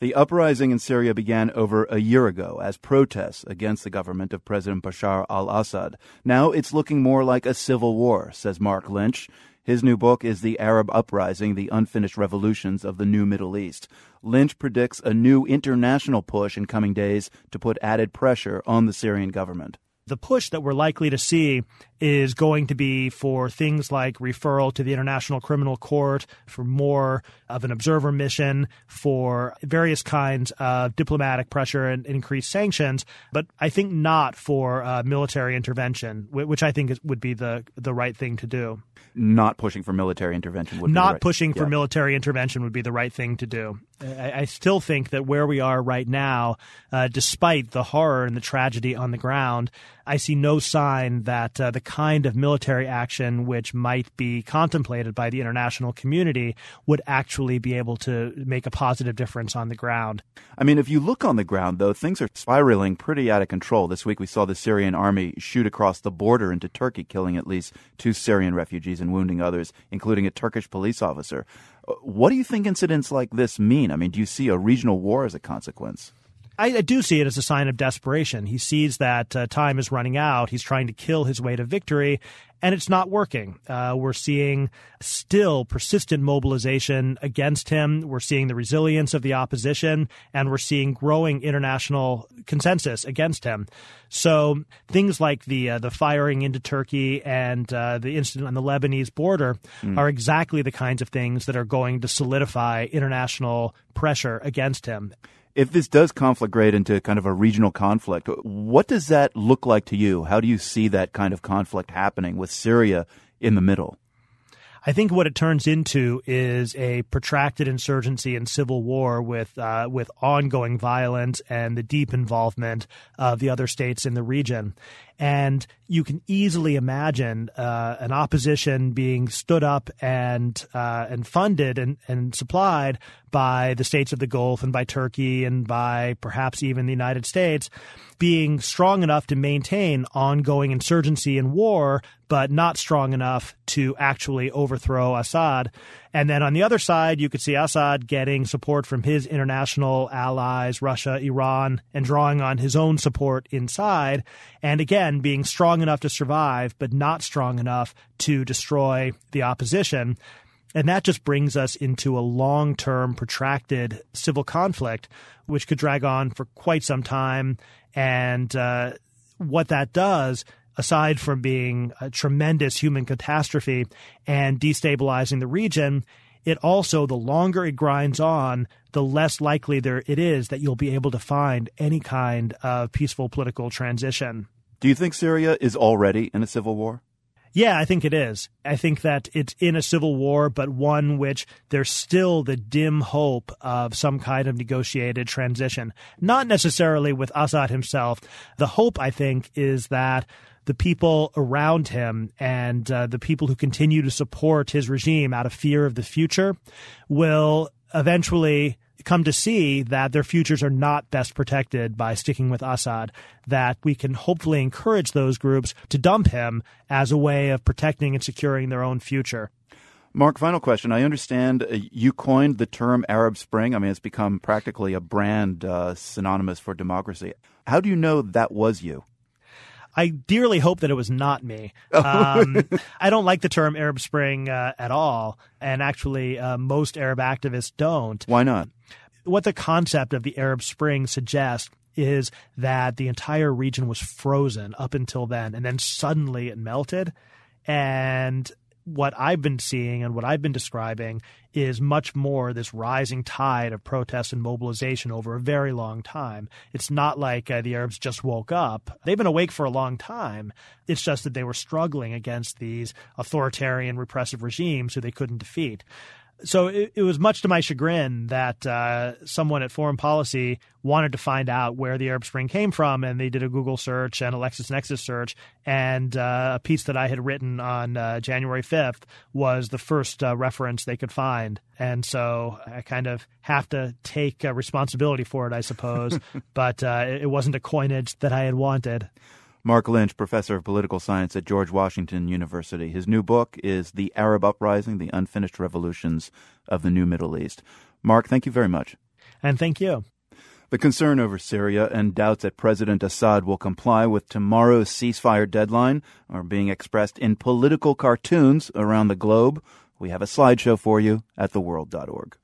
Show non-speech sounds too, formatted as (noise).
The uprising in Syria began over a year ago as protests against the government of President Bashar al Assad. Now it's looking more like a civil war, says Marc Lynch. His new book is The Arab Uprising The Unfinished Revolutions of the New Middle East. Lynch predicts a new international push in coming days to put added pressure on the Syrian government the push that we're likely to see is going to be for things like referral to the International Criminal Court, for more of an observer mission, for various kinds of diplomatic pressure and increased sanctions, but I think not for uh, military intervention, which I think is, would be the the right thing to do. Not pushing for military intervention would not right. pushing for yeah. military intervention would be the right thing to do. I, I still think that where we are right now, uh, despite the horror and the tragedy on the ground, I see no sign that uh, the kind of military action which might be contemplated by the international community would actually be able to make a positive difference on the ground. I mean, if you look on the ground, though, things are spiraling pretty out of control. This week we saw the Syrian army shoot across the border into Turkey, killing at least two Syrian refugees and wounding others, including a Turkish police officer. Uh, what do you think incidents like this mean? I mean, do you see a regional war as a consequence? I, I, do see it as a sign of desperation. He sees that uh, time is running out. He's trying to kill his way to victory, and it's not working. Uh, we're seeing still persistent mobilization against him. We're seeing the resilience of the opposition, and we're seeing growing international consensus against him. So things like the uh, the firing into Turkey and uh, the incident on the Lebanese border mm. are exactly the kinds of things that are going to solidify international pressure against him if this does conflagrate into kind of a regional conflict, what does that look like to you? How do you see that kind of conflict happening with Syria in the middle? I think what it turns into is a protracted insurgency and civil war with uh, with ongoing violence and the deep involvement of the other states in the region. And you can easily imagine uh, an opposition being stood up and uh, and funded and, and supplied by the states of the Gulf and by Turkey and by perhaps even the United States being strong enough to maintain ongoing insurgency and war, but not strong enough to actually overthrow Assad. And then on the other side, you could see Assad getting support from his international allies, Russia, Iran, and drawing on his own support inside. And again, being strong enough to survive, but not strong enough to destroy the opposition. And that just brings us into a long term, protracted civil conflict, which could drag on for quite some time. And uh, what that does aside from being a tremendous human catastrophe and destabilizing the region, it also, the longer it grinds on, the less likely there it is that you'll be able to find any kind of peaceful political transition. Do you think Syria is already in a civil war? Yeah, I think it is. I think that it's in a civil war, but one which there's still the dim hope of some kind of negotiated transition. Not necessarily with Assad himself. The hope, I think, is that the people around him and uh, the people who continue to support his regime out of fear of the future will eventually come to see that their futures are not best protected by sticking with Assad, that we can hopefully encourage those groups to dump him as a way of protecting and securing their own future. Marc, final question. I understand uh, you coined the term Arab Spring. I mean, it's become practically a brand uh, synonymous for democracy. How do you know that was you? I dearly hope that it was not me. (laughs) Um, I don't like the term Arab Spring uh, at all, and actually, uh, most Arab activists don't. Why not? What the concept of the Arab Spring suggests is that the entire region was frozen up until then, and then suddenly it melted. And what I've been seeing and what I've been describing is much more this rising tide of protest and mobilization over a very long time. It's not like uh, the Arabs just woke up. They've been awake for a long time. It's just that they were struggling against these authoritarian repressive regimes who they couldn't defeat so it, it, was much to my chagrin that uh, someone at Foreign Policy wanted to find out where the Arab Spring came from, and they did a Google search and a LexisNexis search, and uh, a piece that I had written on uh, January 5th was the first uh, reference they could find. And so I kind of have to take uh, responsibility for it, I suppose, (laughs) but uh, it wasn't a coinage that I had wanted. Marc Lynch, professor of political science at George Washington University. His new book is The Arab Uprising The Unfinished Revolutions of the New Middle East. Marc, thank you very much. And thank you. The concern over Syria and doubts that President Assad will comply with tomorrow's ceasefire deadline are being expressed in political cartoons around the globe. We have a slideshow for you at theworld.org.